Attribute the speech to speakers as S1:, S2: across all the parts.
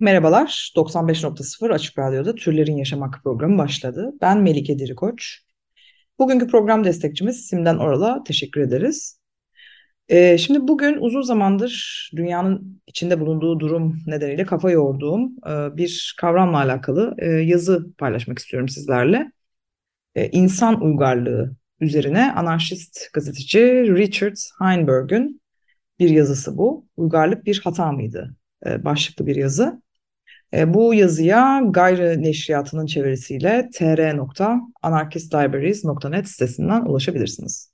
S1: Merhabalar, 95.0 Açık Radyo'da Türlerin Yaşam Hakkı programı başladı. Ben Melike Dirikoç. Bugünkü program destekçimiz Simden Oral'a teşekkür ederiz. Ee, şimdi bugün uzun zamandır dünyanın içinde bulunduğu durum nedeniyle kafa yorduğum e, bir kavramla alakalı e, yazı paylaşmak istiyorum sizlerle. E, İnsan uygarlığı üzerine anarşist gazeteci Richard Heinberg'ün bir yazısı bu. Uygarlık bir hata mıydı? E, başlıklı bir yazı. E, bu yazıya Gayrı Neşriyatı'nın çevirisiyle tr.anarchistlibraries.net sitesinden ulaşabilirsiniz.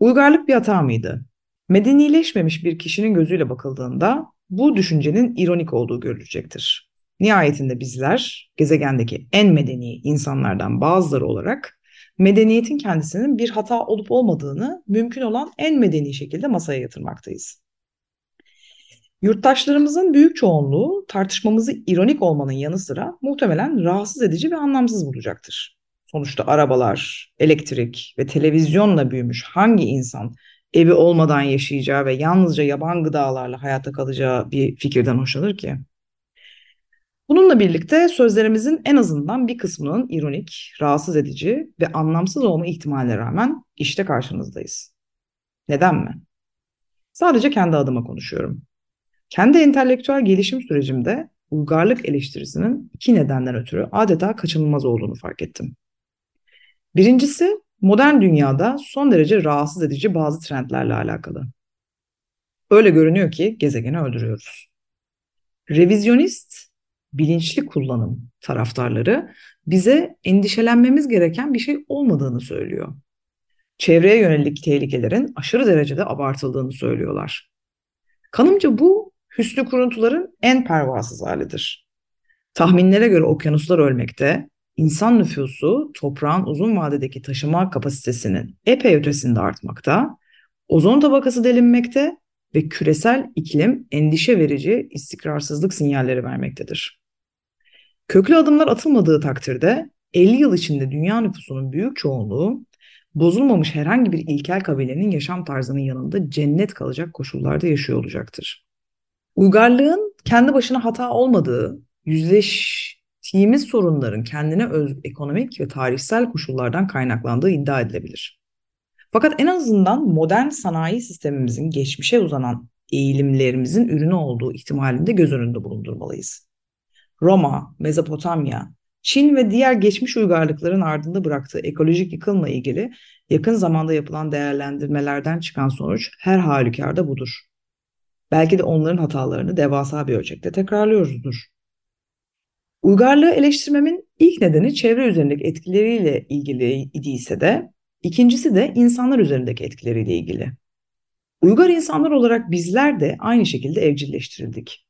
S1: Uygarlık bir hata mıydı? Medenileşmemiş bir kişinin gözüyle bakıldığında bu düşüncenin ironik olduğu görülecektir. Nihayetinde bizler gezegendeki en medeni insanlardan bazıları olarak medeniyetin kendisinin bir hata olup olmadığını mümkün olan en medeni şekilde masaya yatırmaktayız. Yurttaşlarımızın büyük çoğunluğu tartışmamızı ironik olmanın yanı sıra muhtemelen rahatsız edici ve anlamsız bulacaktır. Sonuçta arabalar, elektrik ve televizyonla büyümüş hangi insan evi olmadan yaşayacağı ve yalnızca yaban gıdalarla hayatta kalacağı bir fikirden hoşlanır ki? Bununla birlikte sözlerimizin en azından bir kısmının ironik, rahatsız edici ve anlamsız olma ihtimaline rağmen işte karşınızdayız. Neden mi? Sadece kendi adıma konuşuyorum. Kendi entelektüel gelişim sürecimde uygarlık eleştirisinin iki nedenden ötürü adeta kaçınılmaz olduğunu fark ettim. Birincisi modern dünyada son derece rahatsız edici bazı trendlerle alakalı. Öyle görünüyor ki gezegeni öldürüyoruz. Revizyonist, bilinçli kullanım taraftarları bize endişelenmemiz gereken bir şey olmadığını söylüyor. Çevreye yönelik tehlikelerin aşırı derecede abartıldığını söylüyorlar. Kanımca bu hüsnü kuruntuların en pervasız halidir. Tahminlere göre okyanuslar ölmekte, insan nüfusu toprağın uzun vadedeki taşıma kapasitesinin epey ötesinde artmakta, ozon tabakası delinmekte ve küresel iklim endişe verici istikrarsızlık sinyalleri vermektedir. Köklü adımlar atılmadığı takdirde 50 yıl içinde dünya nüfusunun büyük çoğunluğu bozulmamış herhangi bir ilkel kabilenin yaşam tarzının yanında cennet kalacak koşullarda yaşıyor olacaktır. Uygarlığın kendi başına hata olmadığı, yüzleştiğimiz sorunların kendine öz ekonomik ve tarihsel koşullardan kaynaklandığı iddia edilebilir. Fakat en azından modern sanayi sistemimizin geçmişe uzanan eğilimlerimizin ürünü olduğu ihtimalinde göz önünde bulundurmalıyız. Roma, Mezopotamya, Çin ve diğer geçmiş uygarlıkların ardında bıraktığı ekolojik yıkımla ilgili yakın zamanda yapılan değerlendirmelerden çıkan sonuç her halükarda budur. Belki de onların hatalarını devasa bir ölçekte tekrarlıyoruzdur. Uygarlığı eleştirmemin ilk nedeni çevre üzerindeki etkileriyle ilgili idiyse de ikincisi de insanlar üzerindeki etkileriyle ilgili. Uygar insanlar olarak bizler de aynı şekilde evcilleştirildik.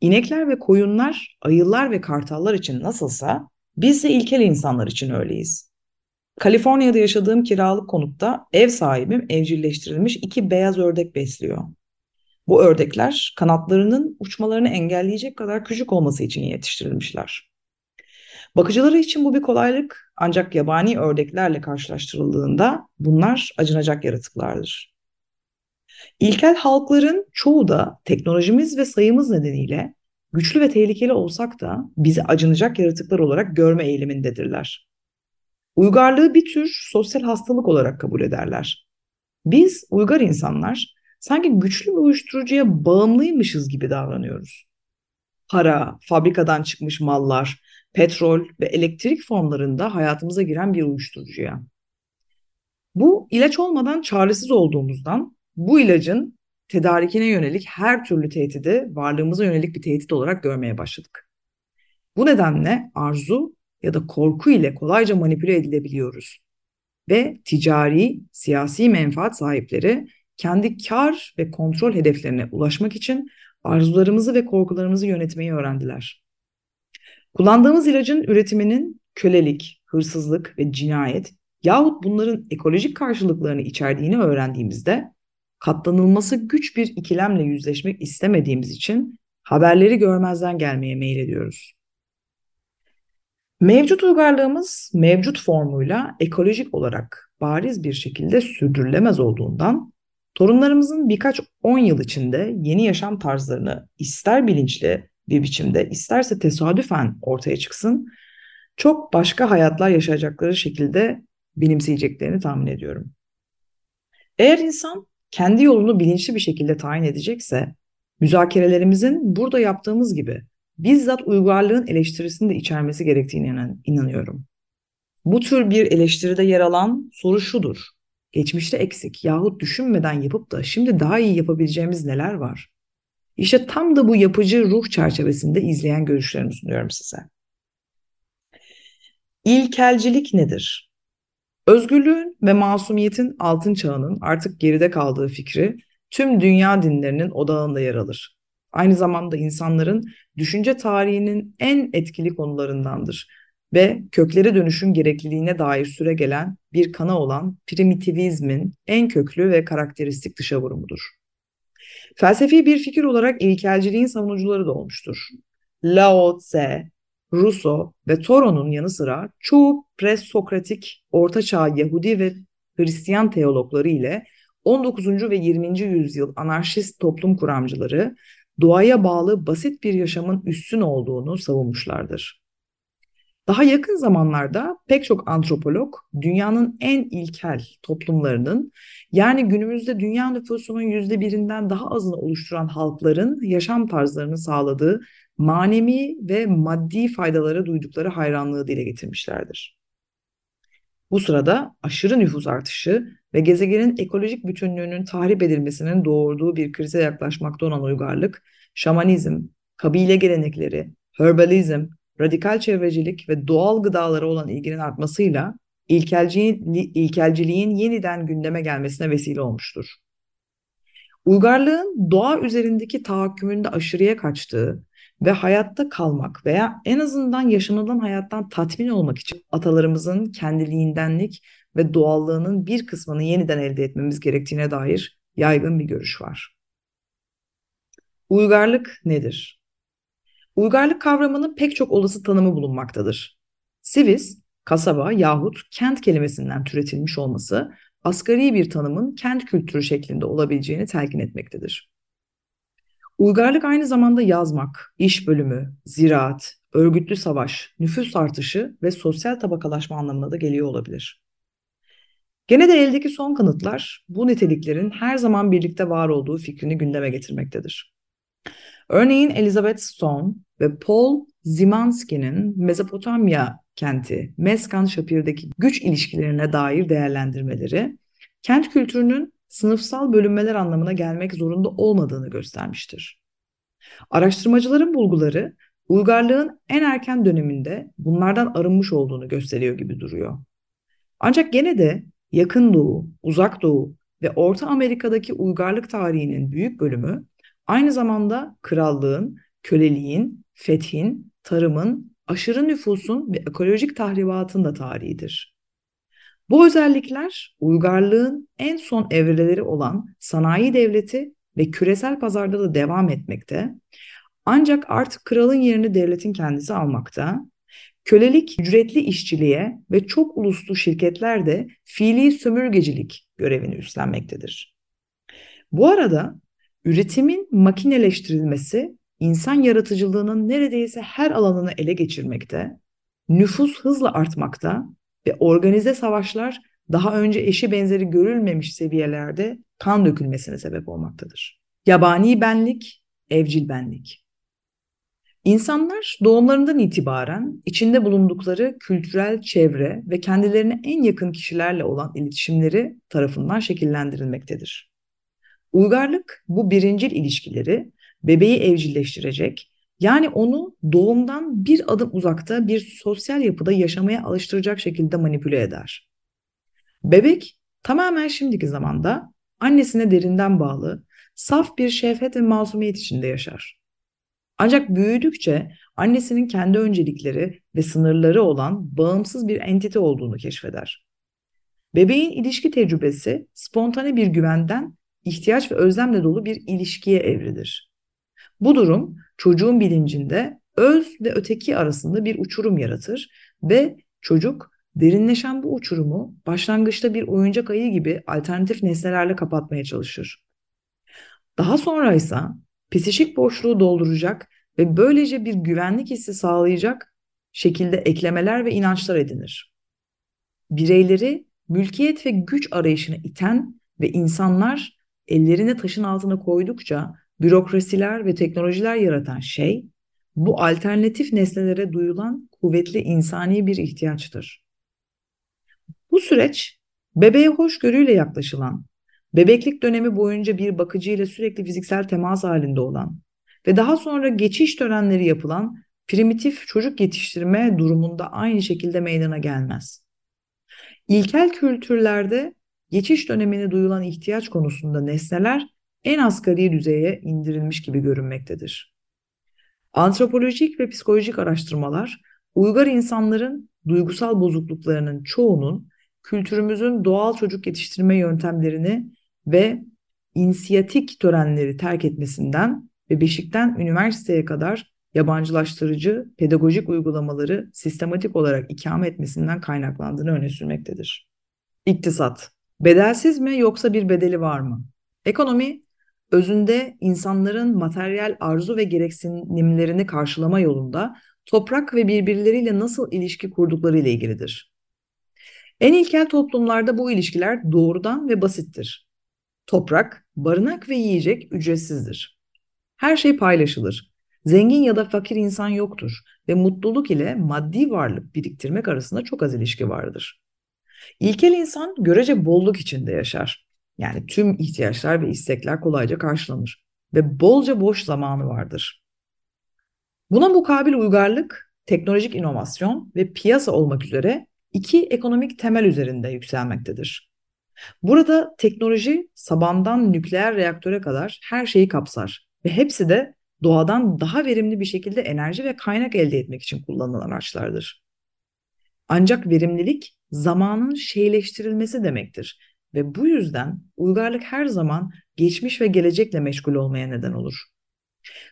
S1: İnekler ve koyunlar, ayılar ve kartallar için nasılsa biz de ilkel insanlar için öyleyiz. Kaliforniya'da yaşadığım kiralık konutta ev sahibim evcilleştirilmiş iki beyaz ördek besliyor. Bu ördekler kanatlarının uçmalarını engelleyecek kadar küçük olması için yetiştirilmişler. Bakıcıları için bu bir kolaylık ancak yabani ördeklerle karşılaştırıldığında bunlar acınacak yaratıklardır. İlkel halkların çoğu da teknolojimiz ve sayımız nedeniyle güçlü ve tehlikeli olsak da bizi acınacak yaratıklar olarak görme eğilimindedirler. Uygarlığı bir tür sosyal hastalık olarak kabul ederler. Biz uygar insanlar sanki güçlü bir uyuşturucuya bağımlıymışız gibi davranıyoruz. Para, fabrikadan çıkmış mallar, petrol ve elektrik fonlarında hayatımıza giren bir uyuşturucuya. Bu ilaç olmadan çaresiz olduğumuzdan bu ilacın tedarikine yönelik her türlü tehdidi varlığımıza yönelik bir tehdit olarak görmeye başladık. Bu nedenle arzu ya da korku ile kolayca manipüle edilebiliyoruz. Ve ticari, siyasi menfaat sahipleri kendi kar ve kontrol hedeflerine ulaşmak için arzularımızı ve korkularımızı yönetmeyi öğrendiler. Kullandığımız ilacın üretiminin kölelik, hırsızlık ve cinayet yahut bunların ekolojik karşılıklarını içerdiğini öğrendiğimizde katlanılması güç bir ikilemle yüzleşmek istemediğimiz için haberleri görmezden gelmeye meylediyoruz. Mevcut uygarlığımız mevcut formuyla ekolojik olarak bariz bir şekilde sürdürülemez olduğundan torunlarımızın birkaç on yıl içinde yeni yaşam tarzlarını ister bilinçli bir biçimde isterse tesadüfen ortaya çıksın çok başka hayatlar yaşayacakları şekilde benimseyeceklerini tahmin ediyorum. Eğer insan kendi yolunu bilinçli bir şekilde tayin edecekse, müzakerelerimizin burada yaptığımız gibi bizzat uygarlığın eleştirisini de içermesi gerektiğine inanıyorum. Bu tür bir eleştiride yer alan soru şudur. Geçmişte eksik yahut düşünmeden yapıp da şimdi daha iyi yapabileceğimiz neler var? İşte tam da bu yapıcı ruh çerçevesinde izleyen görüşlerimi sunuyorum size. İlkelcilik nedir? Özgürlüğün ve masumiyetin altın çağının artık geride kaldığı fikri tüm dünya dinlerinin odağında yer alır. Aynı zamanda insanların düşünce tarihinin en etkili konularındandır ve kökleri dönüşün gerekliliğine dair süre gelen bir kana olan primitivizmin en köklü ve karakteristik dışa vurumudur. Felsefi bir fikir olarak ilkelciliğin savunucuları da olmuştur. Lao Tse, Rousseau ve Thoreau'nun yanı sıra çoğu presokratik ortaçağ Yahudi ve Hristiyan teologları ile 19. ve 20. yüzyıl anarşist toplum kuramcıları doğaya bağlı basit bir yaşamın üstün olduğunu savunmuşlardır. Daha yakın zamanlarda pek çok antropolog dünyanın en ilkel toplumlarının yani günümüzde dünya nüfusunun yüzde birinden daha azını oluşturan halkların yaşam tarzlarını sağladığı manevi ve maddi faydalara duydukları hayranlığı dile getirmişlerdir. Bu sırada aşırı nüfus artışı ve gezegenin ekolojik bütünlüğünün tahrip edilmesinin doğurduğu bir krize yaklaşmakta olan uygarlık, şamanizm, kabile gelenekleri, herbalizm, radikal çevrecilik ve doğal gıdalara olan ilginin artmasıyla ilkelciliğin, ilkelciliğin yeniden gündeme gelmesine vesile olmuştur. Uygarlığın doğa üzerindeki tahakkümünde aşırıya kaçtığı ve hayatta kalmak veya en azından yaşanılan hayattan tatmin olmak için atalarımızın kendiliğindenlik ve doğallığının bir kısmını yeniden elde etmemiz gerektiğine dair yaygın bir görüş var. Uygarlık nedir? Uygarlık kavramının pek çok olası tanımı bulunmaktadır. Sivis, kasaba yahut kent kelimesinden türetilmiş olması asgari bir tanımın kent kültürü şeklinde olabileceğini telkin etmektedir. Uygarlık aynı zamanda yazmak, iş bölümü, ziraat, örgütlü savaş, nüfus artışı ve sosyal tabakalaşma anlamına da geliyor olabilir. Gene de eldeki son kanıtlar bu niteliklerin her zaman birlikte var olduğu fikrini gündeme getirmektedir. Örneğin Elizabeth Stone ve Paul Zimanski'nin Mezopotamya kenti Meskan Şapir'deki güç ilişkilerine dair değerlendirmeleri, kent kültürünün sınıfsal bölünmeler anlamına gelmek zorunda olmadığını göstermiştir. Araştırmacıların bulguları uygarlığın en erken döneminde bunlardan arınmış olduğunu gösteriyor gibi duruyor. Ancak gene de Yakın Doğu, Uzak Doğu ve Orta Amerika'daki uygarlık tarihinin büyük bölümü aynı zamanda krallığın, köleliğin, fethin, tarımın, aşırı nüfusun ve ekolojik tahribatın da tarihidir. Bu özellikler uygarlığın en son evreleri olan sanayi devleti ve küresel pazarda da devam etmekte. Ancak artık kralın yerini devletin kendisi almakta. Kölelik ücretli işçiliğe ve çok uluslu şirketler de fiili sömürgecilik görevini üstlenmektedir. Bu arada üretimin makineleştirilmesi insan yaratıcılığının neredeyse her alanını ele geçirmekte, nüfus hızla artmakta ve organize savaşlar daha önce eşi benzeri görülmemiş seviyelerde kan dökülmesine sebep olmaktadır. Yabani benlik, evcil benlik. İnsanlar doğumlarından itibaren içinde bulundukları kültürel çevre ve kendilerine en yakın kişilerle olan iletişimleri tarafından şekillendirilmektedir. Uygarlık bu birincil ilişkileri bebeği evcilleştirecek yani onu doğumdan bir adım uzakta bir sosyal yapıda yaşamaya alıştıracak şekilde manipüle eder. Bebek tamamen şimdiki zamanda annesine derinden bağlı, saf bir şefkat ve masumiyet içinde yaşar. Ancak büyüdükçe annesinin kendi öncelikleri ve sınırları olan bağımsız bir entite olduğunu keşfeder. Bebeğin ilişki tecrübesi spontane bir güvenden ihtiyaç ve özlemle dolu bir ilişkiye evrilir. Bu durum çocuğun bilincinde öz ve öteki arasında bir uçurum yaratır ve çocuk derinleşen bu uçurumu başlangıçta bir oyuncak ayı gibi alternatif nesnelerle kapatmaya çalışır. Daha sonra ise psikik boşluğu dolduracak ve böylece bir güvenlik hissi sağlayacak şekilde eklemeler ve inançlar edinir. Bireyleri mülkiyet ve güç arayışına iten ve insanlar ellerini taşın altına koydukça bürokrasiler ve teknolojiler yaratan şey bu alternatif nesnelere duyulan kuvvetli insani bir ihtiyaçtır. Bu süreç bebeğe hoşgörüyle yaklaşılan, bebeklik dönemi boyunca bir bakıcıyla sürekli fiziksel temas halinde olan ve daha sonra geçiş törenleri yapılan primitif çocuk yetiştirme durumunda aynı şekilde meydana gelmez. İlkel kültürlerde geçiş dönemine duyulan ihtiyaç konusunda nesneler en asgari düzeye indirilmiş gibi görünmektedir. Antropolojik ve psikolojik araştırmalar uygar insanların duygusal bozukluklarının çoğunun kültürümüzün doğal çocuk yetiştirme yöntemlerini ve inisiyatik törenleri terk etmesinden ve beşikten üniversiteye kadar yabancılaştırıcı pedagojik uygulamaları sistematik olarak ikame etmesinden kaynaklandığını öne sürmektedir. İktisat. Bedelsiz mi yoksa bir bedeli var mı? Ekonomi, özünde insanların materyal arzu ve gereksinimlerini karşılama yolunda toprak ve birbirleriyle nasıl ilişki kurdukları ile ilgilidir. En ilkel toplumlarda bu ilişkiler doğrudan ve basittir. Toprak, barınak ve yiyecek ücretsizdir. Her şey paylaşılır. Zengin ya da fakir insan yoktur ve mutluluk ile maddi varlık biriktirmek arasında çok az ilişki vardır. İlkel insan görece bolluk içinde yaşar. Yani tüm ihtiyaçlar ve istekler kolayca karşılanır ve bolca boş zamanı vardır. Buna mukabil uygarlık, teknolojik inovasyon ve piyasa olmak üzere iki ekonomik temel üzerinde yükselmektedir. Burada teknoloji sabandan nükleer reaktöre kadar her şeyi kapsar ve hepsi de doğadan daha verimli bir şekilde enerji ve kaynak elde etmek için kullanılan araçlardır. Ancak verimlilik zamanın şeyleştirilmesi demektir ve bu yüzden uygarlık her zaman geçmiş ve gelecekle meşgul olmaya neden olur.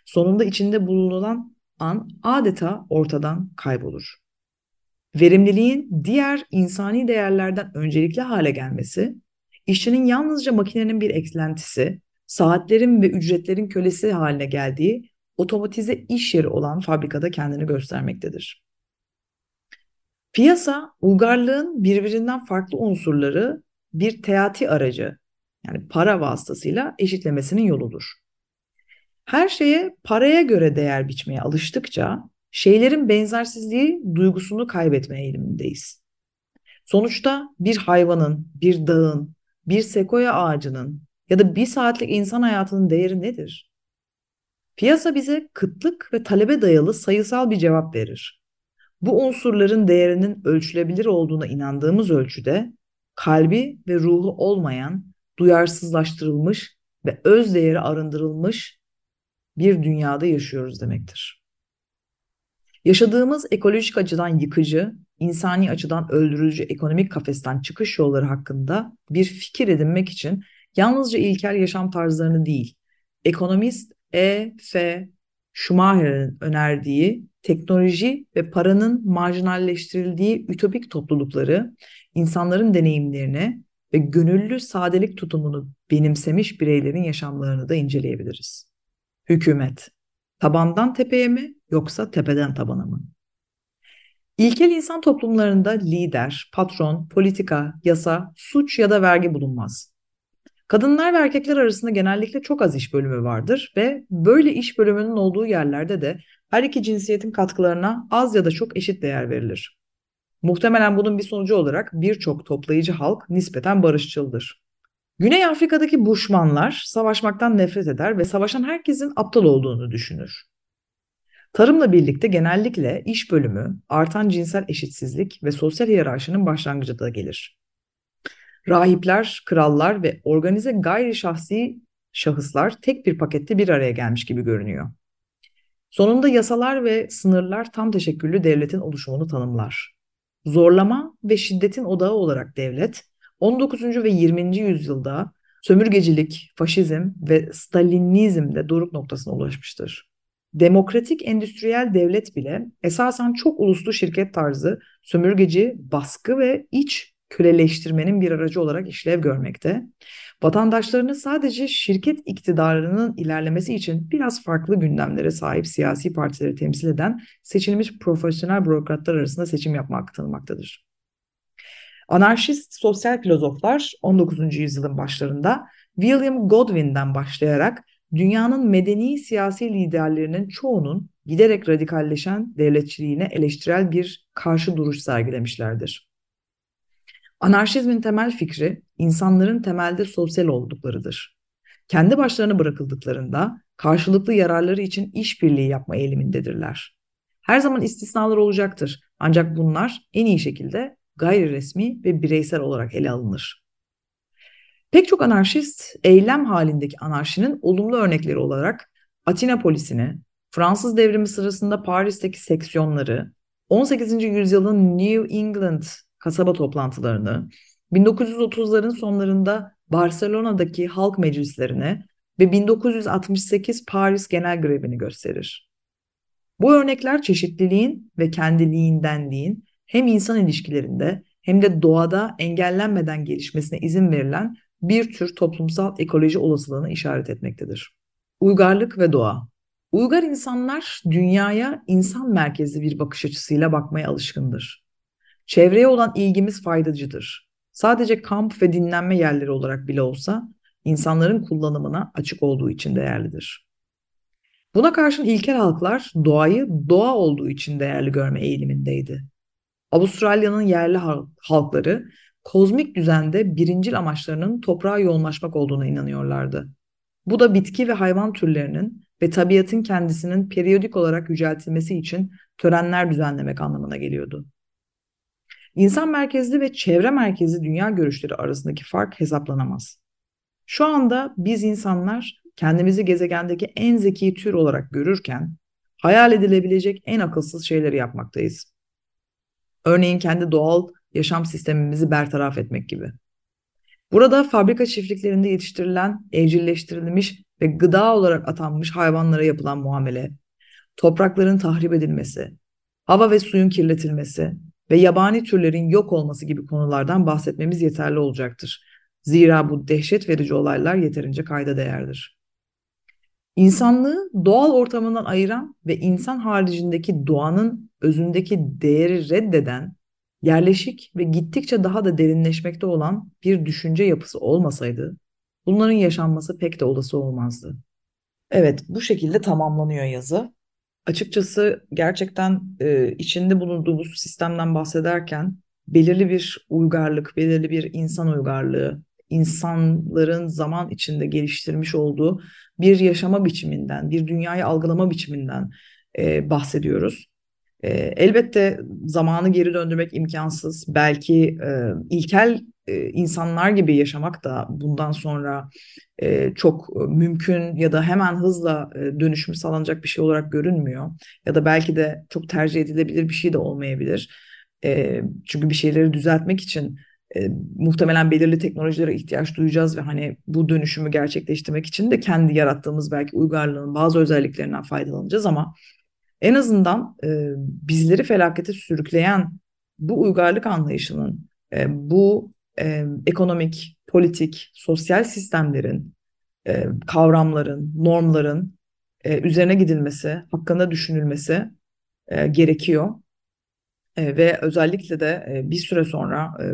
S1: Sonunda içinde bulunulan an adeta ortadan kaybolur. Verimliliğin diğer insani değerlerden öncelikli hale gelmesi, işçinin yalnızca makinenin bir eklentisi, saatlerin ve ücretlerin kölesi haline geldiği otomatize iş yeri olan fabrikada kendini göstermektedir. Piyasa, uygarlığın birbirinden farklı unsurları bir teati aracı, yani para vasıtasıyla eşitlemesinin yoludur. Her şeye paraya göre değer biçmeye alıştıkça şeylerin benzersizliği duygusunu kaybetme eğilimindeyiz. Sonuçta bir hayvanın, bir dağın, bir sekoya ağacının ya da bir saatlik insan hayatının değeri nedir? Piyasa bize kıtlık ve talebe dayalı sayısal bir cevap verir. Bu unsurların değerinin ölçülebilir olduğuna inandığımız ölçüde kalbi ve ruhu olmayan, duyarsızlaştırılmış ve öz değeri arındırılmış bir dünyada yaşıyoruz demektir. Yaşadığımız ekolojik açıdan yıkıcı, insani açıdan öldürücü ekonomik kafesten çıkış yolları hakkında bir fikir edinmek için yalnızca ilkel yaşam tarzlarını değil, ekonomist E. F. Schumacher'ın önerdiği teknoloji ve paranın marjinalleştirildiği ütopik toplulukları, insanların deneyimlerini ve gönüllü sadelik tutumunu benimsemiş bireylerin yaşamlarını da inceleyebiliriz. Hükümet, tabandan tepeye mi yoksa tepeden tabana mı? İlkel insan toplumlarında lider, patron, politika, yasa, suç ya da vergi bulunmaz. Kadınlar ve erkekler arasında genellikle çok az iş bölümü vardır ve böyle iş bölümünün olduğu yerlerde de her iki cinsiyetin katkılarına az ya da çok eşit değer verilir. Muhtemelen bunun bir sonucu olarak birçok toplayıcı halk nispeten barışçıldır. Güney Afrika'daki Buşmanlar savaşmaktan nefret eder ve savaşan herkesin aptal olduğunu düşünür. Tarımla birlikte genellikle iş bölümü, artan cinsel eşitsizlik ve sosyal hiyerarşinin başlangıcı da gelir. Rahipler, krallar ve organize gayri şahsi şahıslar tek bir pakette bir araya gelmiş gibi görünüyor. Sonunda yasalar ve sınırlar tam teşekküllü devletin oluşumunu tanımlar. Zorlama ve şiddetin odağı olarak devlet, 19. ve 20. yüzyılda sömürgecilik, faşizm ve Stalinizmde doruk noktasına ulaşmıştır. Demokratik endüstriyel devlet bile esasen çok uluslu şirket tarzı sömürgeci baskı ve iç köleleştirmenin bir aracı olarak işlev görmekte. Vatandaşlarını sadece şirket iktidarının ilerlemesi için biraz farklı gündemlere sahip siyasi partileri temsil eden seçilmiş profesyonel bürokratlar arasında seçim yapma hakkı tanımaktadır. Anarşist sosyal filozoflar 19. yüzyılın başlarında William Godwin'den başlayarak dünyanın medeni siyasi liderlerinin çoğunun giderek radikalleşen devletçiliğine eleştirel bir karşı duruş sergilemişlerdir. Anarşizmin temel fikri insanların temelde sosyal olduklarıdır. Kendi başlarına bırakıldıklarında karşılıklı yararları için işbirliği yapma eğilimindedirler. Her zaman istisnalar olacaktır ancak bunlar en iyi şekilde gayri resmi ve bireysel olarak ele alınır. Pek çok anarşist eylem halindeki anarşinin olumlu örnekleri olarak Atina polisini, Fransız devrimi sırasında Paris'teki seksiyonları, 18. yüzyılın New England kasaba toplantılarını, 1930'ların sonlarında Barcelona'daki halk meclislerini ve 1968 Paris genel grevini gösterir. Bu örnekler çeşitliliğin ve kendiliğindenliğin hem insan ilişkilerinde hem de doğada engellenmeden gelişmesine izin verilen bir tür toplumsal ekoloji olasılığını işaret etmektedir. Uygarlık ve doğa. Uygar insanlar dünyaya insan merkezli bir bakış açısıyla bakmaya alışkındır. Çevreye olan ilgimiz faydacıdır. Sadece kamp ve dinlenme yerleri olarak bile olsa insanların kullanımına açık olduğu için değerlidir. Buna karşın ilkel halklar doğayı doğa olduğu için değerli görme eğilimindeydi. Avustralya'nın yerli halkları kozmik düzende birincil amaçlarının toprağa yoğunlaşmak olduğuna inanıyorlardı. Bu da bitki ve hayvan türlerinin ve tabiatın kendisinin periyodik olarak yüceltilmesi için törenler düzenlemek anlamına geliyordu. İnsan merkezli ve çevre merkezli dünya görüşleri arasındaki fark hesaplanamaz. Şu anda biz insanlar kendimizi gezegendeki en zeki tür olarak görürken hayal edilebilecek en akılsız şeyleri yapmaktayız. Örneğin kendi doğal yaşam sistemimizi bertaraf etmek gibi. Burada fabrika çiftliklerinde yetiştirilen, evcilleştirilmiş ve gıda olarak atanmış hayvanlara yapılan muamele, toprakların tahrip edilmesi, hava ve suyun kirletilmesi ve yabani türlerin yok olması gibi konulardan bahsetmemiz yeterli olacaktır. Zira bu dehşet verici olaylar yeterince kayda değerdir. İnsanlığı doğal ortamından ayıran ve insan haricindeki doğanın özündeki değeri reddeden yerleşik ve gittikçe daha da derinleşmekte olan bir düşünce yapısı olmasaydı bunların yaşanması pek de olası olmazdı. Evet, bu şekilde tamamlanıyor yazı. Açıkçası gerçekten e, içinde bulunduğumuz sistemden bahsederken belirli bir uygarlık, belirli bir insan uygarlığı, insanların zaman içinde geliştirmiş olduğu bir yaşama biçiminden, bir dünyayı algılama biçiminden e, bahsediyoruz. E, elbette zamanı geri döndürmek imkansız. Belki e, ilkel e, insanlar gibi yaşamak da bundan sonra e, çok mümkün ya da hemen hızla e, dönüşüm sağlanacak bir şey olarak görünmüyor. Ya da belki de çok tercih edilebilir bir şey de olmayabilir. E, çünkü bir şeyleri düzeltmek için e, muhtemelen belirli teknolojilere ihtiyaç duyacağız ve hani bu dönüşümü gerçekleştirmek için de kendi yarattığımız belki uygarlığın bazı özelliklerinden faydalanacağız ama en azından e, bizleri felakete sürükleyen bu uygarlık anlayışının, e, bu e, ekonomik, politik, sosyal sistemlerin, e, kavramların, normların e, üzerine gidilmesi, hakkında düşünülmesi e, gerekiyor. E, ve özellikle de e, bir süre sonra e,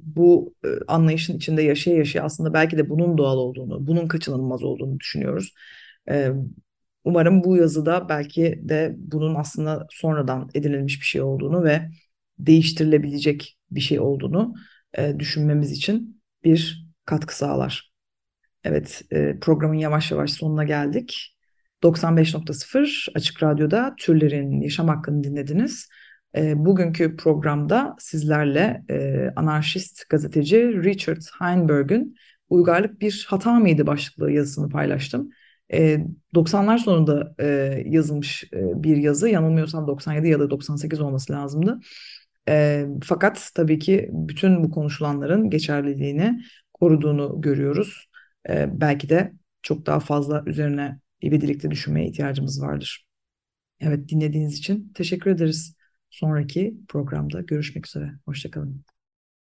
S1: bu e, anlayışın içinde yaşaya yaşaya aslında belki de bunun doğal olduğunu, bunun kaçınılmaz olduğunu düşünüyoruz. E, Umarım bu yazıda belki de bunun aslında sonradan edinilmiş bir şey olduğunu ve değiştirilebilecek bir şey olduğunu e, düşünmemiz için bir katkı sağlar. Evet, e, programın yavaş yavaş sonuna geldik. 95.0 Açık Radyo'da Türlerin Yaşam Hakkını dinlediniz. E, bugünkü programda sizlerle e, anarşist gazeteci Richard Heinberg'ün Uygarlık Bir Hata mıydı başlıklı yazısını paylaştım. E, 90'lar sonunda e, yazılmış e, bir yazı. Yanılmıyorsam 97 ya da 98 olması lazımdı. E, fakat tabii ki bütün bu konuşulanların geçerliliğini koruduğunu görüyoruz. E, belki de çok daha fazla üzerine ivedilikte düşünmeye ihtiyacımız vardır. Evet dinlediğiniz için teşekkür ederiz. Sonraki programda görüşmek üzere. Hoşçakalın.